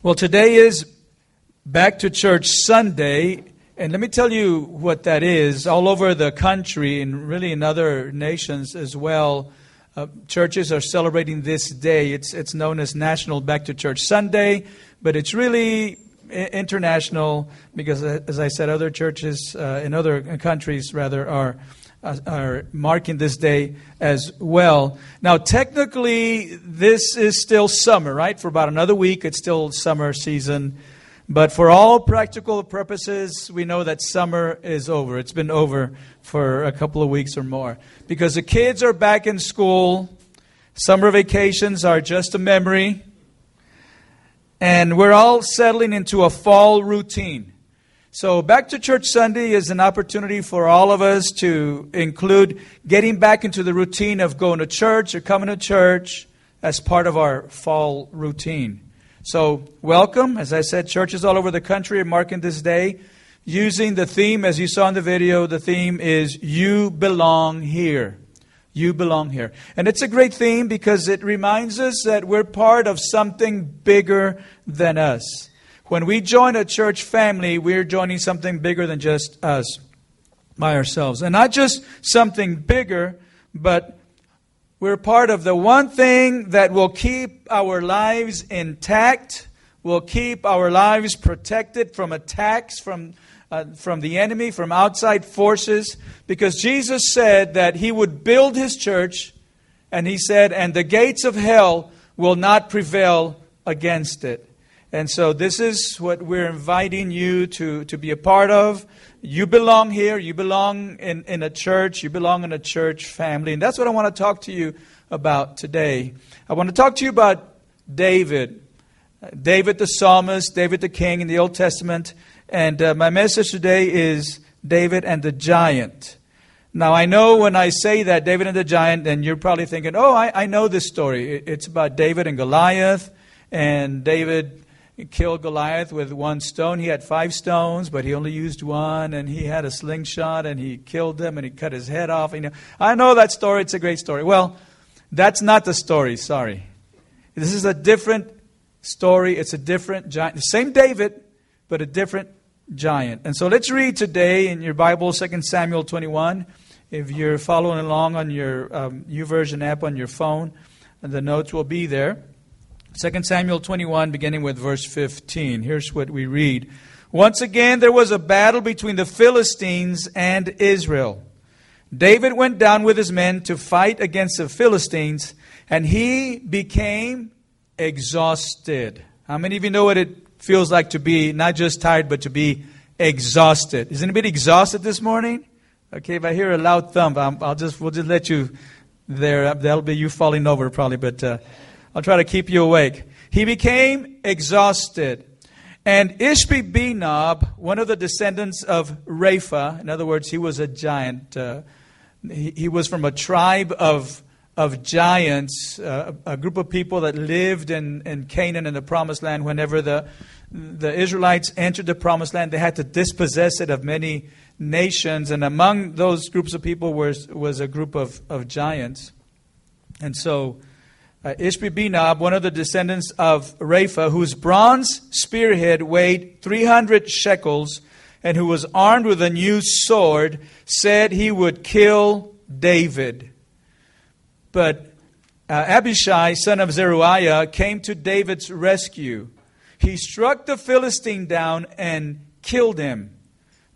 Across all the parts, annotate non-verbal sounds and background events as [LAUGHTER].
Well, today is Back to Church Sunday, and let me tell you what that is. All over the country and really in other nations as well, uh, churches are celebrating this day. It's, it's known as National Back to Church Sunday, but it's really international because, uh, as I said, other churches uh, in other countries rather are are marking this day as well. Now, technically, this is still summer, right? For about another week, it's still summer season. But for all practical purposes, we know that summer is over. It's been over for a couple of weeks or more. Because the kids are back in school, summer vacations are just a memory, and we're all settling into a fall routine. So, Back to Church Sunday is an opportunity for all of us to include getting back into the routine of going to church or coming to church as part of our fall routine. So, welcome. As I said, churches all over the country are marking this day using the theme, as you saw in the video, the theme is You Belong Here. You belong here. And it's a great theme because it reminds us that we're part of something bigger than us. When we join a church family, we're joining something bigger than just us by ourselves. And not just something bigger, but we're part of the one thing that will keep our lives intact, will keep our lives protected from attacks from, uh, from the enemy, from outside forces, because Jesus said that he would build his church, and he said, and the gates of hell will not prevail against it. And so this is what we're inviting you to, to be a part of. You belong here. You belong in, in a church. You belong in a church family. And that's what I want to talk to you about today. I want to talk to you about David. David the psalmist, David the king in the Old Testament. And uh, my message today is David and the giant. Now, I know when I say that, David and the giant, then you're probably thinking, oh, I, I know this story. It's about David and Goliath. And David killed Goliath with one stone. He had five stones, but he only used one, and he had a slingshot, and he killed him, and he cut his head off. You know, I know that story. It's a great story. Well, that's not the story. Sorry, this is a different story. It's a different giant. Same David, but a different giant. And so let's read today in your Bible, 2 Samuel 21. If you're following along on your um, YouVersion app on your phone, the notes will be there. 2 Samuel 21, beginning with verse 15. Here's what we read. Once again, there was a battle between the Philistines and Israel. David went down with his men to fight against the Philistines, and he became exhausted. How many of you know what it feels like to be not just tired, but to be exhausted? Is anybody exhausted this morning? Okay, if I hear a loud thump, i will just we'll just let you there. That'll be you falling over probably, but. Uh, I'll try to keep you awake. He became exhausted. And Ishbi Benob, one of the descendants of Rapha, in other words, he was a giant. Uh, he, he, was from a tribe of, of giants, uh, a group of people that lived in, in Canaan in the promised land. Whenever the, the Israelites entered the promised land, they had to dispossess it of many nations. And among those groups of people was, was a group of, of giants. And so uh, Ishbi-Benob, one of the descendants of Rapha, whose bronze spearhead weighed 300 shekels and who was armed with a new sword, said he would kill David. But uh, Abishai, son of Zeruiah, came to David's rescue. He struck the Philistine down and killed him.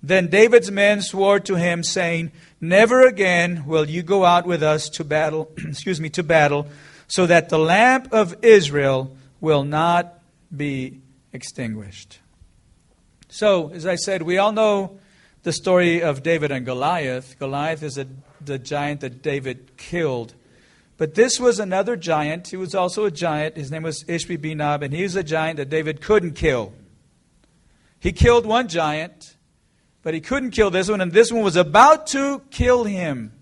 Then David's men swore to him, saying, Never again will you go out with us to battle, [CLEARS THROAT] excuse me, to battle so that the lamp of Israel will not be extinguished. So, as I said, we all know the story of David and Goliath. Goliath is a, the giant that David killed. But this was another giant. He was also a giant. His name was Ishbi Benob, and he was a giant that David couldn't kill. He killed one giant, but he couldn't kill this one, and this one was about to kill him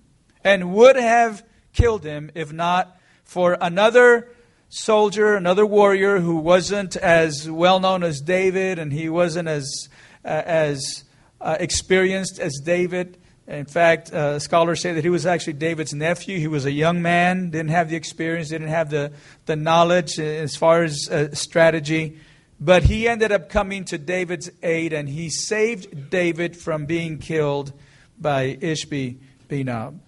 and would have killed him if not for another soldier, another warrior who wasn't as well known as David and he wasn't as, uh, as uh, experienced as David. In fact, uh, scholars say that he was actually David's nephew. He was a young man, didn't have the experience, didn't have the, the knowledge as far as uh, strategy. But he ended up coming to David's aid and he saved David from being killed by Ishbi Benob.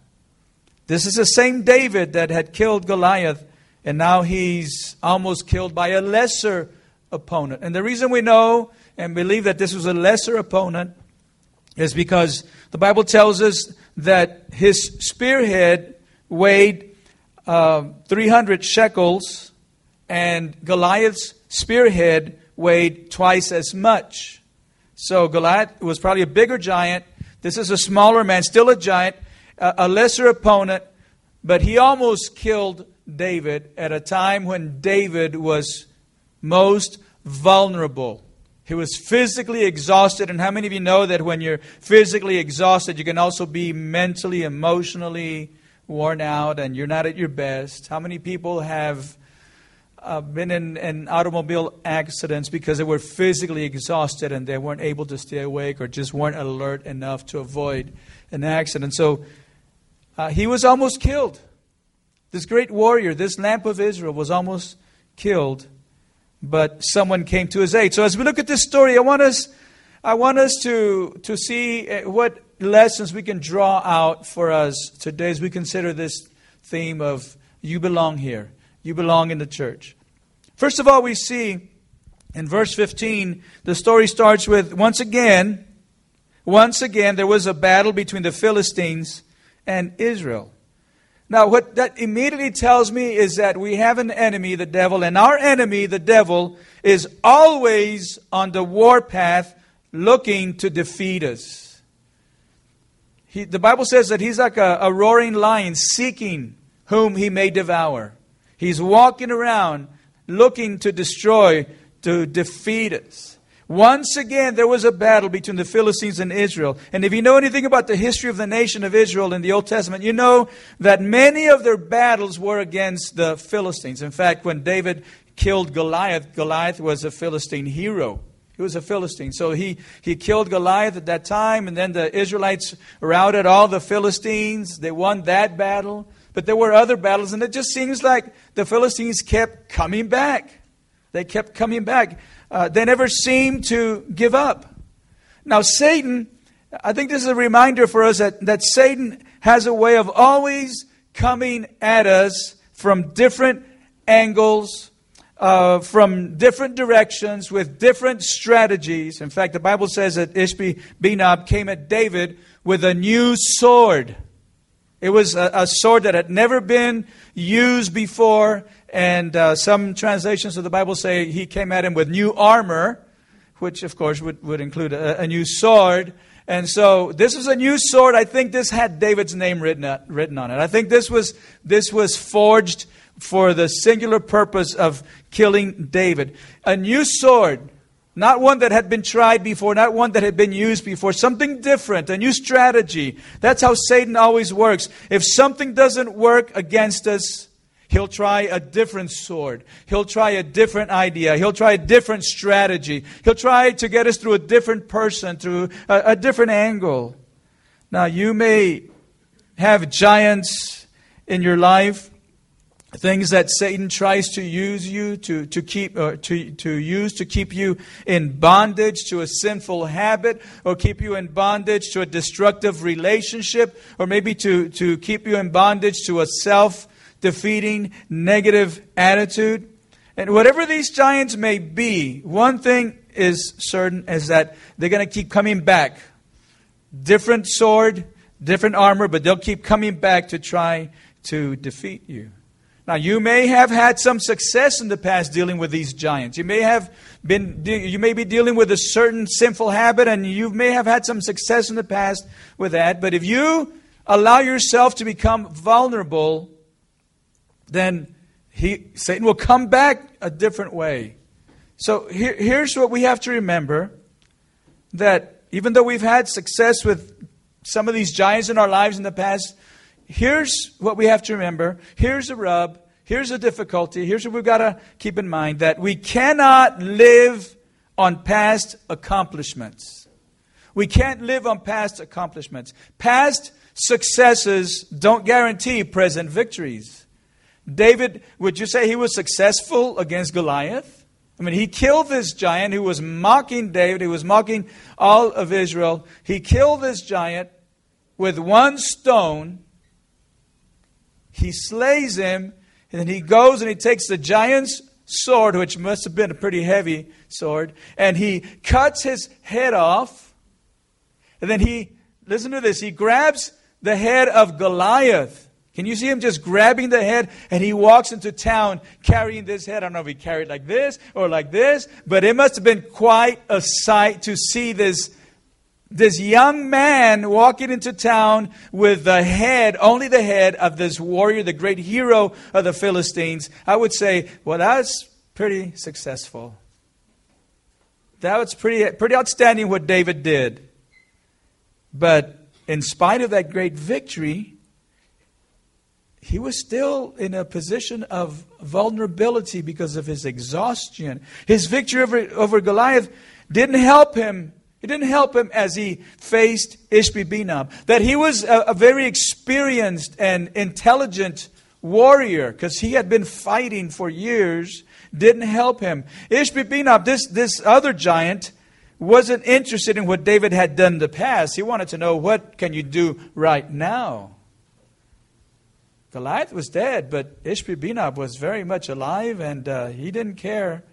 This is the same David that had killed Goliath, and now he's almost killed by a lesser opponent. And the reason we know and believe that this was a lesser opponent is because the Bible tells us that his spearhead weighed uh, 300 shekels, and Goliath's spearhead weighed twice as much. So Goliath was probably a bigger giant. This is a smaller man, still a giant, a lesser opponent, but he almost killed David at a time when David was most vulnerable. He was physically exhausted. And how many of you know that when you're physically exhausted, you can also be mentally, emotionally worn out and you're not at your best? How many people have uh, been in, in automobile accidents because they were physically exhausted and they weren't able to stay awake or just weren't alert enough to avoid an accident. So uh, he was almost killed. This great warrior, this lamp of Israel, was almost killed, but someone came to his aid. So as we look at this story, I want us, I want us to, to see uh, what lessons we can draw out for us today as we consider this theme of you belong here. You belong in the church. First of all, we see in verse 15, the story starts with once again, once again, there was a battle between the Philistines and Israel. Now, what that immediately tells me is that we have an enemy, the devil, and our enemy, the devil, is always on the warpath looking to defeat us. He, the Bible says that he's like a, a roaring lion seeking whom he may devour. He's walking around looking to destroy, to defeat us. Once again, there was a battle between the Philistines and Israel. And if you know anything about the history of the nation of Israel in the Old Testament, you know that many of their battles were against the Philistines. In fact, when David killed Goliath, Goliath was a Philistine hero. He was a Philistine. So he, he killed Goliath at that time, and then the Israelites routed all the Philistines. They won that battle. But there were other battles, and it just seems like the Philistines kept coming back. They kept coming back. Uh, they never seem to give up. Now, Satan, I think this is a reminder for us that, that Satan has a way of always coming at us from different angles, uh, from different directions, with different strategies. In fact, the Bible says that Ishbi Benob came at David with a new sword. It was a, a sword that had never been used before, and uh, some translations of the Bible say he came at him with new armor, which of course would, would include a, a new sword. And so this was a new sword. I think this had David's name written, written on it. I think this was, this was forged for the singular purpose of killing David. A new sword not one that had been tried before, not one that had been used before, something different, a new strategy. That's how Satan always works. If something doesn't work against us, he'll try a different sword. He'll try a different idea. He'll try a different strategy. He'll try to get us through a different person, through a, a different angle. Now, you may have giants in your life things that Satan tries to use you to, to keep or to, to use to keep you in bondage to a sinful habit or keep you in bondage to a destructive relationship or maybe to, to keep you in bondage to a self-defeating negative attitude and whatever these giants may be one thing is certain is that they're going to keep coming back different sword different armor but they'll keep coming back to try to defeat you now, you may have had some success in the past dealing with these giants. You may have been, you may be dealing with a certain sinful habit, and you may have had some success in the past with that. But if you allow yourself to become vulnerable, then he, Satan will come back a different way. So here, here's what we have to remember that even though we've had success with some of these giants in our lives in the past, here's what we have to remember. Here's a rub. Here's a difficulty. Here's what we've got to keep in mind that we cannot live on past accomplishments. We can't live on past accomplishments. Past successes don't guarantee present victories. David, would you say he was successful against Goliath? I mean, he killed this giant who was mocking David, who was mocking all of Israel. He killed this giant with one stone. He slays him, and then he goes and he takes the giant's sword, which must have been a pretty heavy sword, and he cuts his head off. And then he, listen to this, he grabs the head of Goliath can you see him just grabbing the head and he walks into town carrying this head? I don't know if he carried like this or like this, but it must have been quite a sight to see this, this young man walking into town with the head, only the head of this warrior, the great hero of the Philistines. I would say, well, that's pretty successful. That was pretty, pretty outstanding what David did. But in spite of that great victory, he was still in a position of vulnerability because of his exhaustion. His victory over, over Goliath didn't help him. It didn't help him as he faced Ishbi-Benob. That he was a, a very experienced and intelligent warrior because he had been fighting for years didn't help him. Ishbi-Benob, this, this other giant, wasn't interested in what David had done in the past. He wanted to know what can you do right now. Goliath was dead, but Ishbi-Benob was very much alive, and uh, he didn't care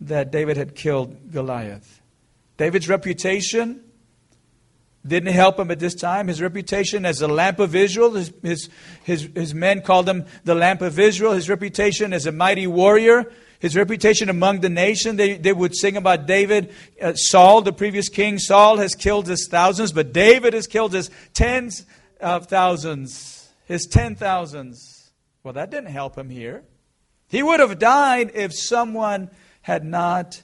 that David had killed Goliath. David's reputation didn't help him at this time. His reputation as the lamp of Israel, his, his, his, his men called him the lamp of Israel. His reputation as a mighty warrior, his reputation among the nation. They, they would sing about David. Uh, Saul, the previous king, Saul has killed his thousands, but David has killed his tens of thousands his ten thousands. Well, that didn't help him here. He would have died if someone had not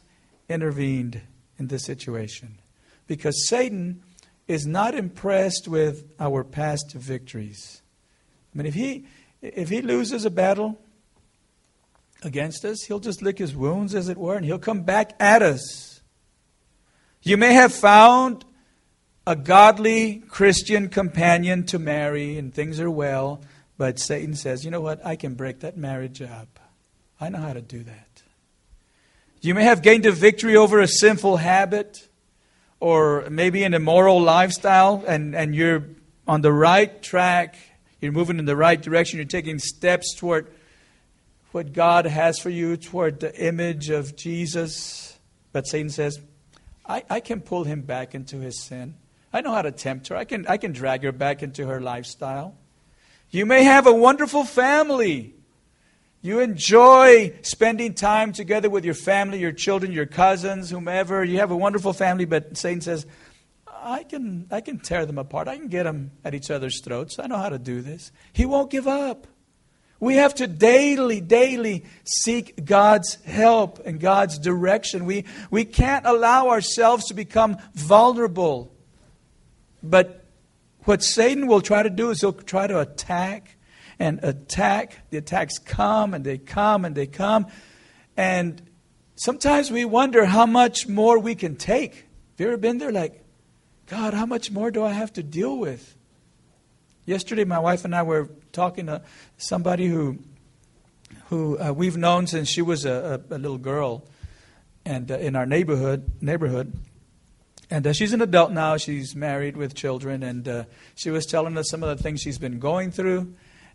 intervened in this situation. Because Satan is not impressed with our past victories. I mean, if he, if he loses a battle against us, he'll just lick his wounds, as it were, and he'll come back at us. You may have found a godly Christian companion to marry and things are well, but Satan says, you know what? I can break that marriage up. I know how to do that. You may have gained a victory over a sinful habit or maybe an immoral lifestyle, and, and you're on the right track. You're moving in the right direction. You're taking steps toward what God has for you, toward the image of Jesus. But Satan says, I, I can pull him back into his sin. I know how to tempt her. I can, I can drag her back into her lifestyle. You may have a wonderful family. You enjoy spending time together with your family, your children, your cousins, whomever. You have a wonderful family, but Satan says, I can, I can tear them apart. I can get them at each other's throats. I know how to do this. He won't give up. We have to daily, daily seek God's help and God's direction. We, we can't allow ourselves to become vulnerable but what Satan will try to do is he'll try to attack and attack. The attacks come and they come and they come. And sometimes we wonder how much more we can take. Have you ever been there? Like, God, how much more do I have to deal with? Yesterday, my wife and I were talking to somebody who, who uh, we've known since she was a, a, a little girl, and uh, in our neighborhood, neighborhood, and uh, she's an adult now. She's married with children. And uh, she was telling us some of the things she's been going through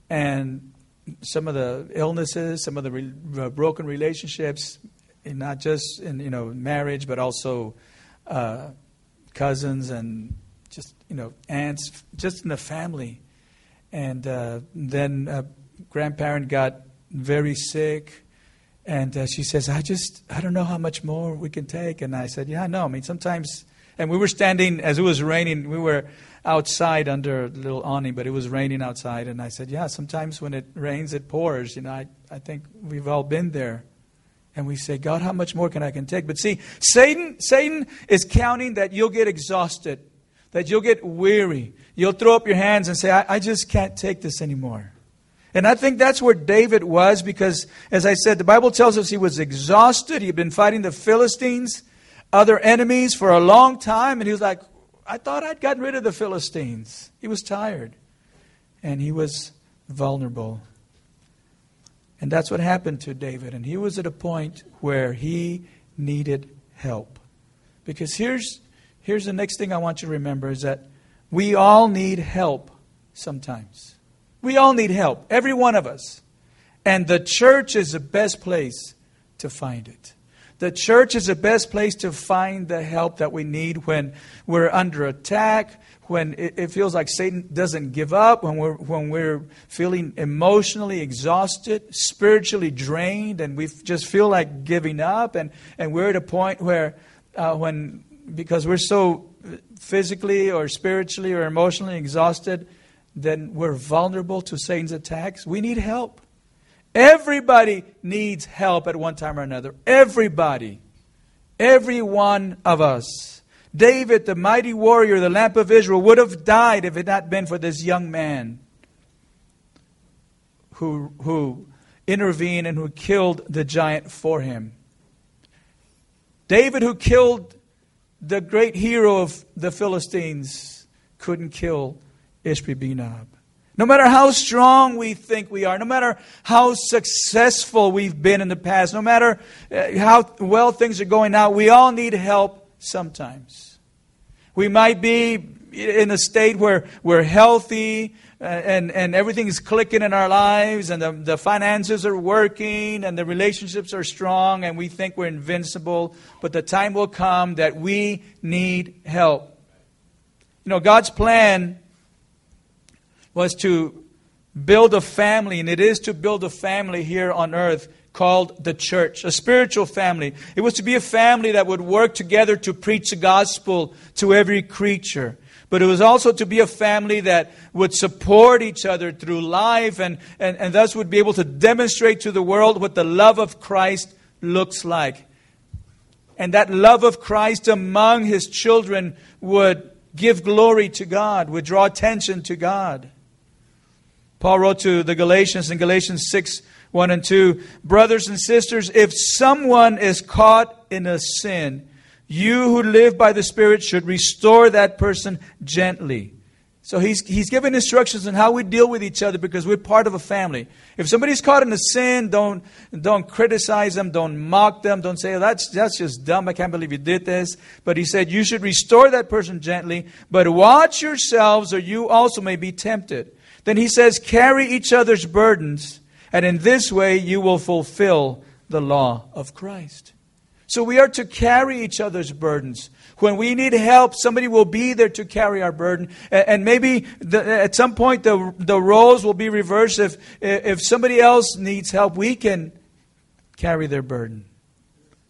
and some of the illnesses, some of the re- uh, broken relationships, not just in you know marriage, but also uh, cousins and just you know aunts, just in the family. And uh, then a grandparent got very sick. And she says, I just, I don't know how much more we can take. And I said, Yeah, no. I mean, sometimes and we were standing, as it was raining, we were outside under a little awning, but it was raining outside. And I said, Yeah, sometimes when it rains, it pours. You know, I, I think we've all been there. And we say, God, how much more can I can take? But see, Satan, Satan is counting that you'll get exhausted, that you'll get weary. You'll throw up your hands and say, I, I just can't take this anymore. And I think that's where David was because, as I said, the Bible tells us he was exhausted. He'd been fighting the Philistines other enemies for a long time, and he was like, I thought I'd gotten rid of the Philistines. He was tired, and he was vulnerable. And that's what happened to David. And he was at a point where he needed help. Because here's, here's the next thing I want you to remember is that we all need help sometimes. We all need help, every one of us. And the church is the best place to find it. The church is the best place to find the help that we need when we're under attack, when it, feels like Satan doesn't give up, when we're, when we're feeling emotionally exhausted, spiritually drained, and we just feel like giving up, and, and we're at a point where, uh, when, because we're so physically or spiritually or emotionally exhausted, then we're vulnerable to Satan's attacks. We need help. Everybody needs help at one time or another. Everybody. Every one of us. David, the mighty warrior, the lamp of Israel, would have died if it had not been for this young man who, who intervened and who killed the giant for him. David, who killed the great hero of the Philistines, couldn't kill Ishbi-Benob. No matter how strong we think we are, no matter how successful we've been in the past, no matter uh, how well things are going now, we all need help sometimes. We might be in a state where we're healthy uh, and, and everything is clicking in our lives and the, the finances are working and the relationships are strong and we think we're invincible, but the time will come that we need help. You know, God's plan was to build a family, and it is to build a family here on earth called the church, a spiritual family. It was to be a family that would work together to preach the gospel to every creature. But it was also to be a family that would support each other through life and, and, and thus would be able to demonstrate to the world what the love of Christ looks like. And that love of Christ among his children would give glory to God, would draw attention to God. Paul wrote to the Galatians in Galatians 6 1 and 2 Brothers and sisters, if someone is caught in a sin, you who live by the Spirit should restore that person gently. So he's, he's giving instructions on how we deal with each other because we're part of a family. If somebody's caught in a sin, don't, don't criticize them, don't mock them, don't say, oh, that's, that's just dumb, I can't believe you did this. But he said, you should restore that person gently, but watch yourselves or you also may be tempted. Then he says, Carry each other's burdens, and in this way you will fulfill the law of Christ. So we are to carry each other's burdens. When we need help, somebody will be there to carry our burden. And maybe the, at some point the, the roles will be reversed. If, if somebody else needs help, we can carry their burden.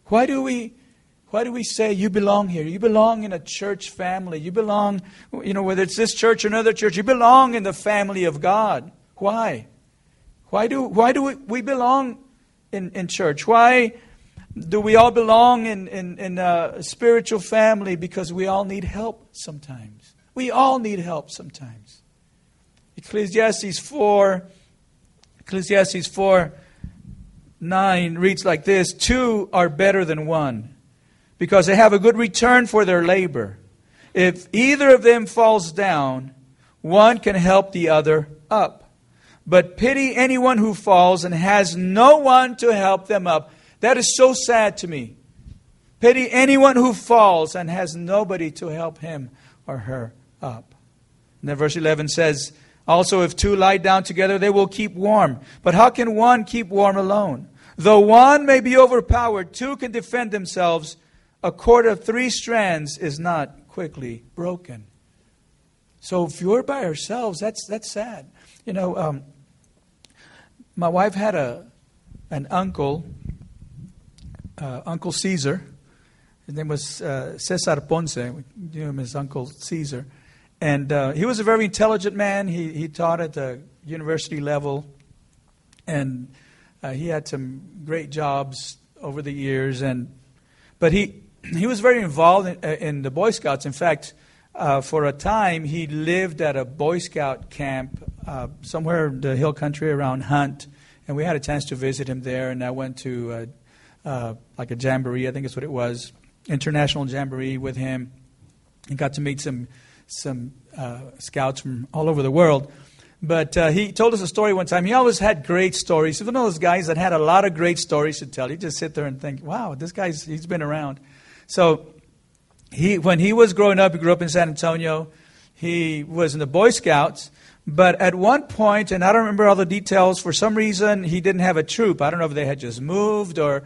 Why do we why do we say you belong here? You belong in a church family. You belong, you know, whether it's this church or another church, you belong in the family of God. Why? Why do, why do we, we belong in, in church? Why do we all belong in, in, in a spiritual family? Because we all need help sometimes. We all need help sometimes. Ecclesiastes 4, Ecclesiastes 4, 9 reads like this Two are better than one because they have a good return for their labor. If either of them falls down, one can help the other up. But pity anyone who falls and has no one to help them up. That is so sad to me. Pity anyone who falls and has nobody to help him or her up. And then verse 11 says, Also, if two lie down together, they will keep warm. But how can one keep warm alone? Though one may be overpowered, two can defend themselves a cord of three strands is not quickly broken. So if you're by ourselves, that's, that's sad. You know, um, my wife had a, an uncle, uh, Uncle Caesar. His name was uh, Cesar Ponce. We knew him as Uncle Caesar. And uh, he was a very intelligent man. He, he taught at the university level. And uh, he had some great jobs over the years. And, but he, he was very involved in, uh, in the Boy Scouts. In fact, uh, for a time, he lived at a Boy Scout camp uh, somewhere in the hill country around Hunt, and we had a chance to visit him there. And I went to uh, uh, like a jamboree, I think is what it was, international jamboree with him, and got to meet some some uh, scouts from all over the world. But he told us a story one time. He always had great stories. He's one of those guys that had a lot of great stories to tell. You just sit there and think, wow, this guy's he's been around. So he, when he was growing up, he grew up in San Antonio. He was in the Boy Scouts. But at one point, and I don't remember all the details, for some reason he didn't have a troop. I don't know if they had just moved or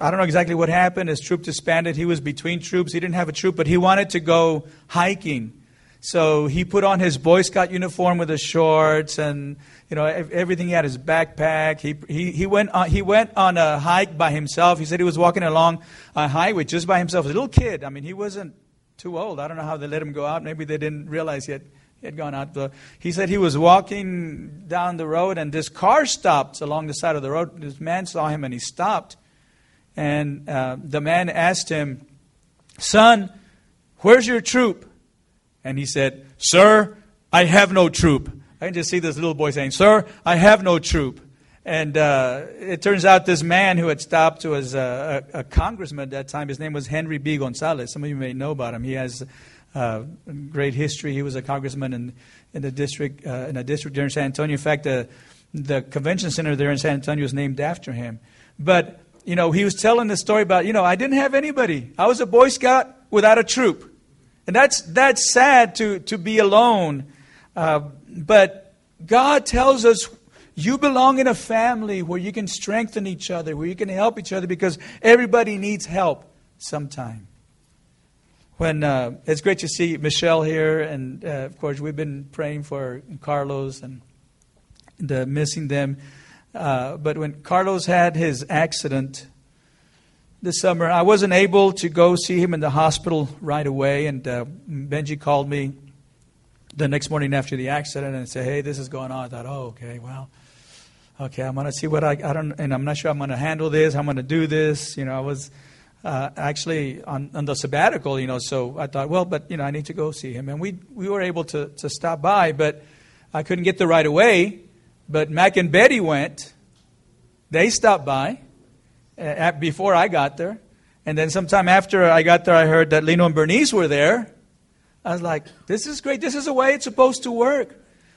I don't know exactly what happened. His troop disbanded. He was between troops. He didn't have a troop, but he wanted to go hiking. So he put on his Boy Scout uniform with his shorts and you know everything. He had his backpack. He he he went on, he went on a hike by himself. He said he was walking along a highway just by himself. A little kid. I mean, he wasn't too old. I don't know how they let him go out. Maybe they didn't realize had, he had gone out. He said he was walking down the road and this car stopped along the side of the road. This man saw him and he stopped. And uh, the man asked him, "Son, where's your troop?" And he said, Sir, I have no troop. I can just see this little boy saying, Sir, I have no troop. And uh, it turns out this man who had stopped was a, a, a, congressman at that time. His name was Henry B. Gonzalez. Some of you may know about him. He has uh, great history. He was a congressman in, in the district uh, in a district there in San Antonio. In fact, the the convention center there in San Antonio is named after him. But you know, he was telling the story about you know I didn't have anybody. I was a Boy Scout without a troop. And that's, that's sad to, to be alone. Uh, but God tells us you belong in a family where you can strengthen each other, where you can help each other because everybody needs help sometime. When uh, it's great to see Michelle here, and uh, of course we've been praying for Carlos and the missing them. Uh, but when Carlos had his accident, this summer. I wasn't able to go see him in the hospital right away, and uh, Benji called me the next morning after the accident and said, "Hey, this is going on." I thought, "Oh, okay, well, okay, I'm gonna see what I, I don't, and I'm not sure I'm gonna handle this. I'm gonna do this." You know, I was uh, actually on, on the sabbatical, you know, so I thought, well, but you know, I need to go see him, and we we were able to to stop by, but I couldn't get there right away. But Mac and Betty went. They stopped by before I got there. And then sometime after I got there, I heard that Lino and Bernice were there. I was like, this is great. This is the way it's supposed to work.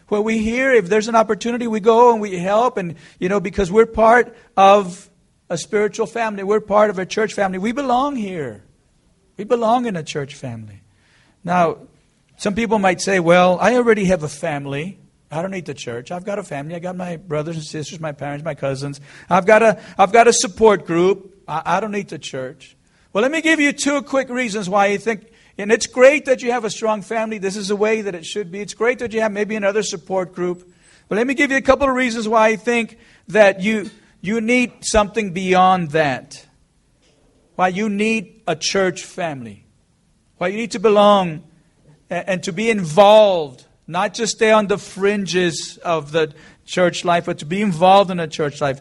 Where we hear if there's an opportunity, we go and we help. And, you know, because we're part of a spiritual family, we're part of a church family. We belong here. We belong in a church family. Now, some people might say, well, I already have a family. I don't need the church. I've got a family. I got my brothers and sisters, my parents, my cousins. I've got a, I've got a support group. I, I don't need the church. Well, let me give you two quick reasons why you think, and it's great that you have a strong family. This is the way that it should be. It's great that you have maybe another support group. But let me give you a couple of reasons why I think that you, you need something beyond that. Why you need a church family. Why you need to belong and, and to be involved not just stay on the fringes of the church life, but to be involved in a church life.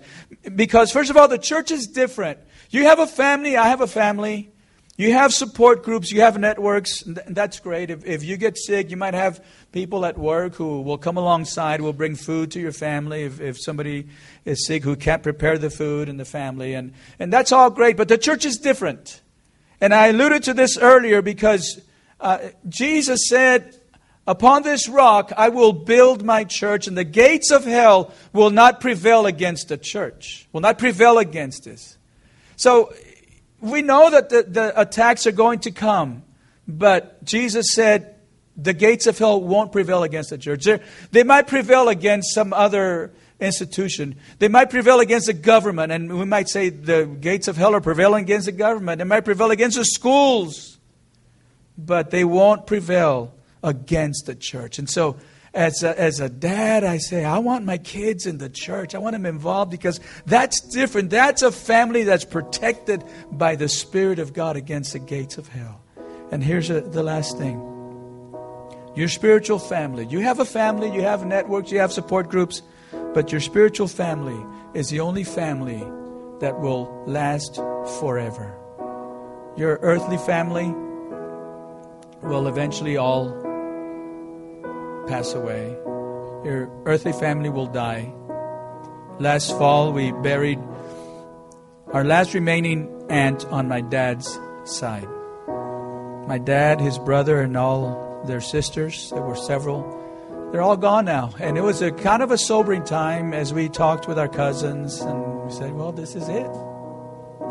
Because, first of all, the church is different. You have a family, I have a family. You have support groups, you have networks, that's great. If, if you get sick, you might have people at work who will come alongside, will bring food to your family if, if somebody is sick who can't prepare the food in the family. And, and that's all great, but the church is different. And I alluded to this earlier because uh, Jesus said, Upon this rock I will build my church, and the gates of hell will not prevail against the church, will not prevail against this. So we know that the, the attacks are going to come, but Jesus said the gates of hell won't prevail against the church. They're, they might prevail against some other institution. They might prevail against the government, and we might say the gates of hell are prevailing against the government. They might prevail against the schools, but they won't prevail against the church. And so, as a, as a dad, I say, I want my kids in the church. I want them involved because that's different. That's a family that's protected by the Spirit of God against the gates of hell. And here's a, the last thing your spiritual family. You have a family, you have networks, you have support groups, but your spiritual family is the only family that will last forever. Your earthly family will eventually all pass away. Your earthly family will die. Last fall, we buried our last remaining aunt on my dad's side. My dad, his brother, and all their sisters, there were several, they're all gone now. And it was a kind of a sobering time as we talked with our cousins and we said, well, this is it.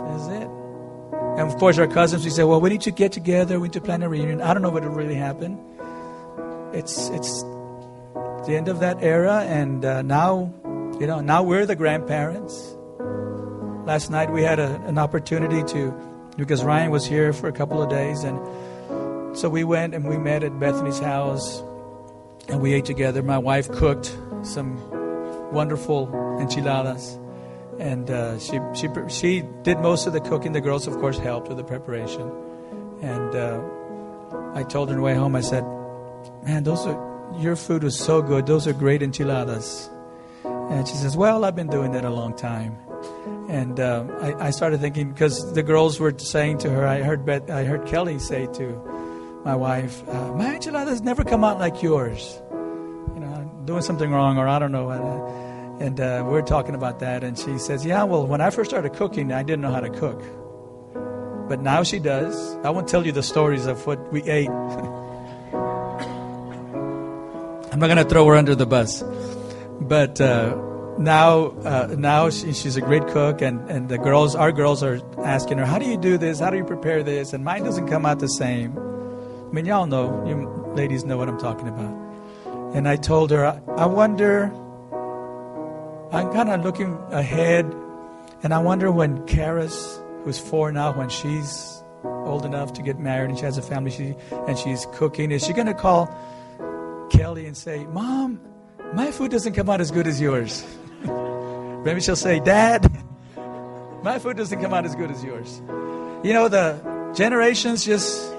This is it. And of course, our cousins, we said, well, we need to get together. We need to plan a reunion. I don't know what will really happen. It's, it's the end of that era. And uh, now, you know, now we're the grandparents. Last night we had a, an opportunity to, because Ryan was here for a couple of days. And so we went and we met at Bethany's house and we ate together. My wife cooked some wonderful enchiladas, and uh, she she she did most of the cooking. The girls, of course, helped with the preparation. And uh, I told her on the way home, I said, "Man, those are your food was so good. Those are great enchiladas." And she says, "Well, I've been doing that a long time." And uh, I, I, started thinking because the girls were saying to her, I heard I heard Kelly say to my wife, uh, my enchiladas never come out like yours. You know, doing something wrong, or I don't know. Uh, and uh, we're talking about that, and she says, "Yeah, well, when I first started cooking, I didn't know how to cook, but now she does. I won't tell you the stories of what we ate. [LAUGHS] I'm not going to throw her under the bus, but." Uh, now, uh, now she, she's a great cook, and, and the girls, our girls, are asking her, "How do you do this? How do you prepare this?" And mine doesn't come out the same. I mean, y'all know, you ladies know what I'm talking about. And I told her, I, I wonder, I'm kind of looking ahead, and I wonder when Karis, who's four now, when she's old enough to get married and she has a family, she and she's cooking, is she going to call Kelly and say, "Mom, my food doesn't come out as good as yours"? [LAUGHS] Maybe she'll say, "Dad, my food doesn't come out as good as yours." You know, the generations just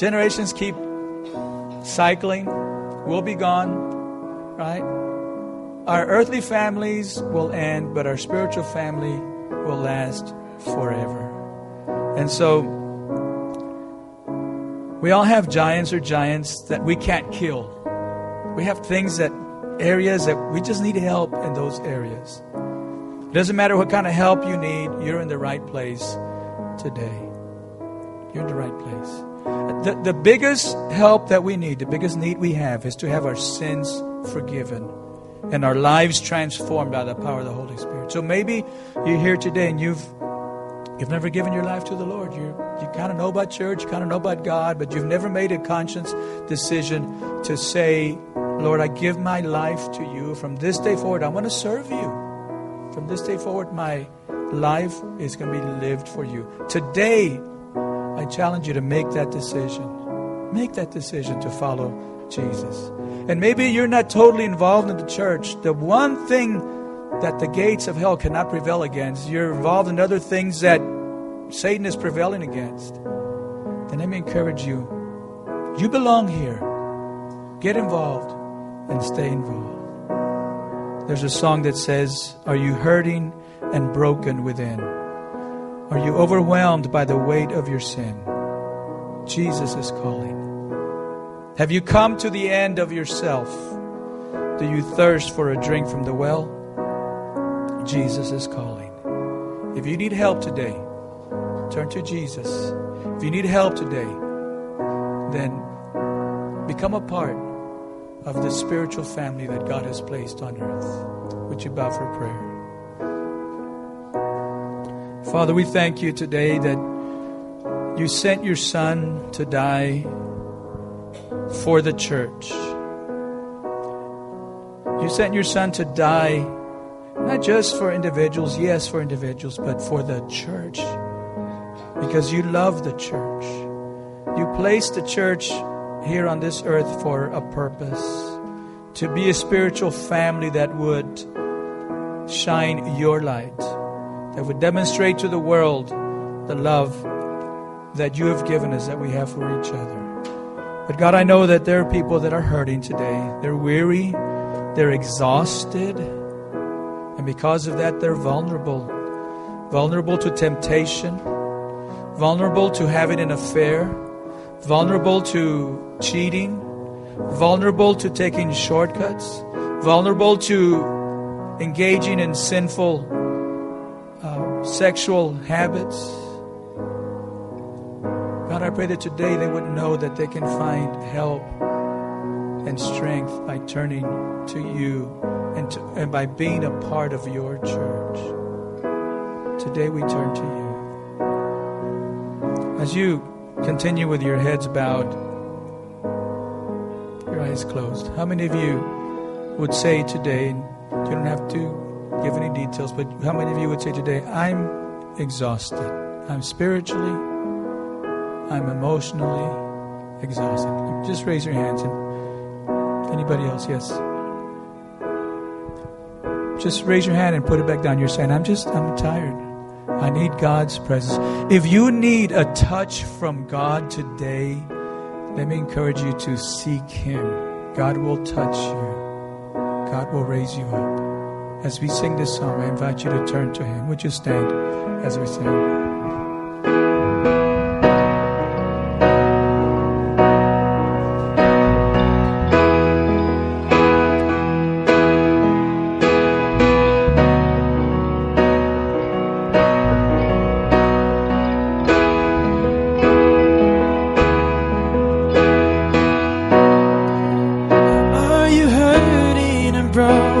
Generations keep cycling. We'll be gone, right? Our earthly families will end, but our spiritual family will last forever. And so, we all have giants or giants that we can't kill. We have things that, areas that we just need help in those areas. It doesn't matter what kind of help you need, you're in the right place today. You're in the right place. The, the biggest help that we need, the biggest need we have, is to have our sins forgiven and our lives transformed by the power of the Holy Spirit. So maybe you're here today and you've you've never given your life to the Lord. You you kind of know about church, you kind of know about God, but you've never made a conscious decision to say, Lord, I give my life to you. From this day forward, I want to serve you. From this day forward, my life is going to be lived for you. Today, I challenge you to make that decision. Make that decision to follow Jesus. And maybe you're not totally involved in the church. The one thing that the gates of hell cannot prevail against, you're involved in other things that Satan is prevailing against. Then let me encourage you. You belong here. Get involved and stay involved. There's a song that says, Are you hurting and broken within? Are you overwhelmed by the weight of your sin? Jesus is calling. Have you come to the end of yourself? Do you thirst for a drink from the well? Jesus is calling. If you need help today, turn to Jesus. If you need help today, then become a part of the spiritual family that God has placed on earth. Would you bow for prayer? Father, we thank you today that you sent your Son to die for the church. You sent your Son to die not just for individuals, yes, for individuals, but for the church. Because you love the church. You placed the church here on this earth for a purpose to be a spiritual family that would shine your light that would demonstrate to the world the love that you have given us, that we have for each other. But God, I know that there are people that are hurting today. They're weary, they're exhausted, and because of that, they're vulnerable. Vulnerable to temptation, vulnerable to having an affair, vulnerable to cheating, vulnerable to taking shortcuts, vulnerable to engaging in sinful uh, sexual habits. God, I pray that today they would know that they can find help and strength by turning to you and, to, and by being a part of your church. Today we turn to you. As you continue with your heads bowed, your eyes closed, how many of you would say today, you don't have to give any details, but how many of you would say today, I'm exhausted? I'm spiritually, I'm emotionally exhausted. Just raise your hands. And anybody else? Yes. Just raise your hand and put it back down. You're saying, I'm just, I'm tired. I need God's presence. If you need a touch from God today, let me encourage you to seek Him. God will touch you, God will raise you up. As we sing this song, I invite you to turn to Him. Would you stand as we sing?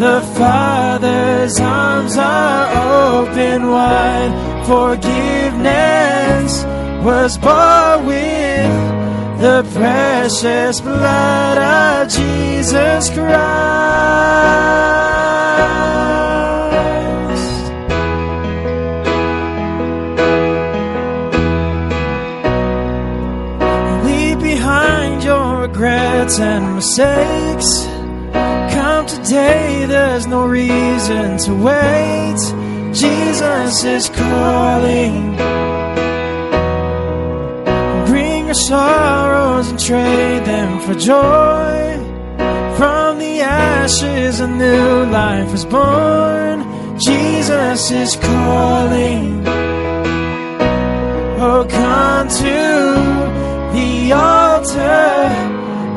The Father's arms are open wide. Forgiveness was bought with the precious blood of Jesus Christ. Leave behind your regrets and mistakes. There's no reason to wait. Jesus is calling. Bring your sorrows and trade them for joy. From the ashes, a new life is born. Jesus is calling. Oh, come to the altar.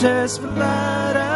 precious blood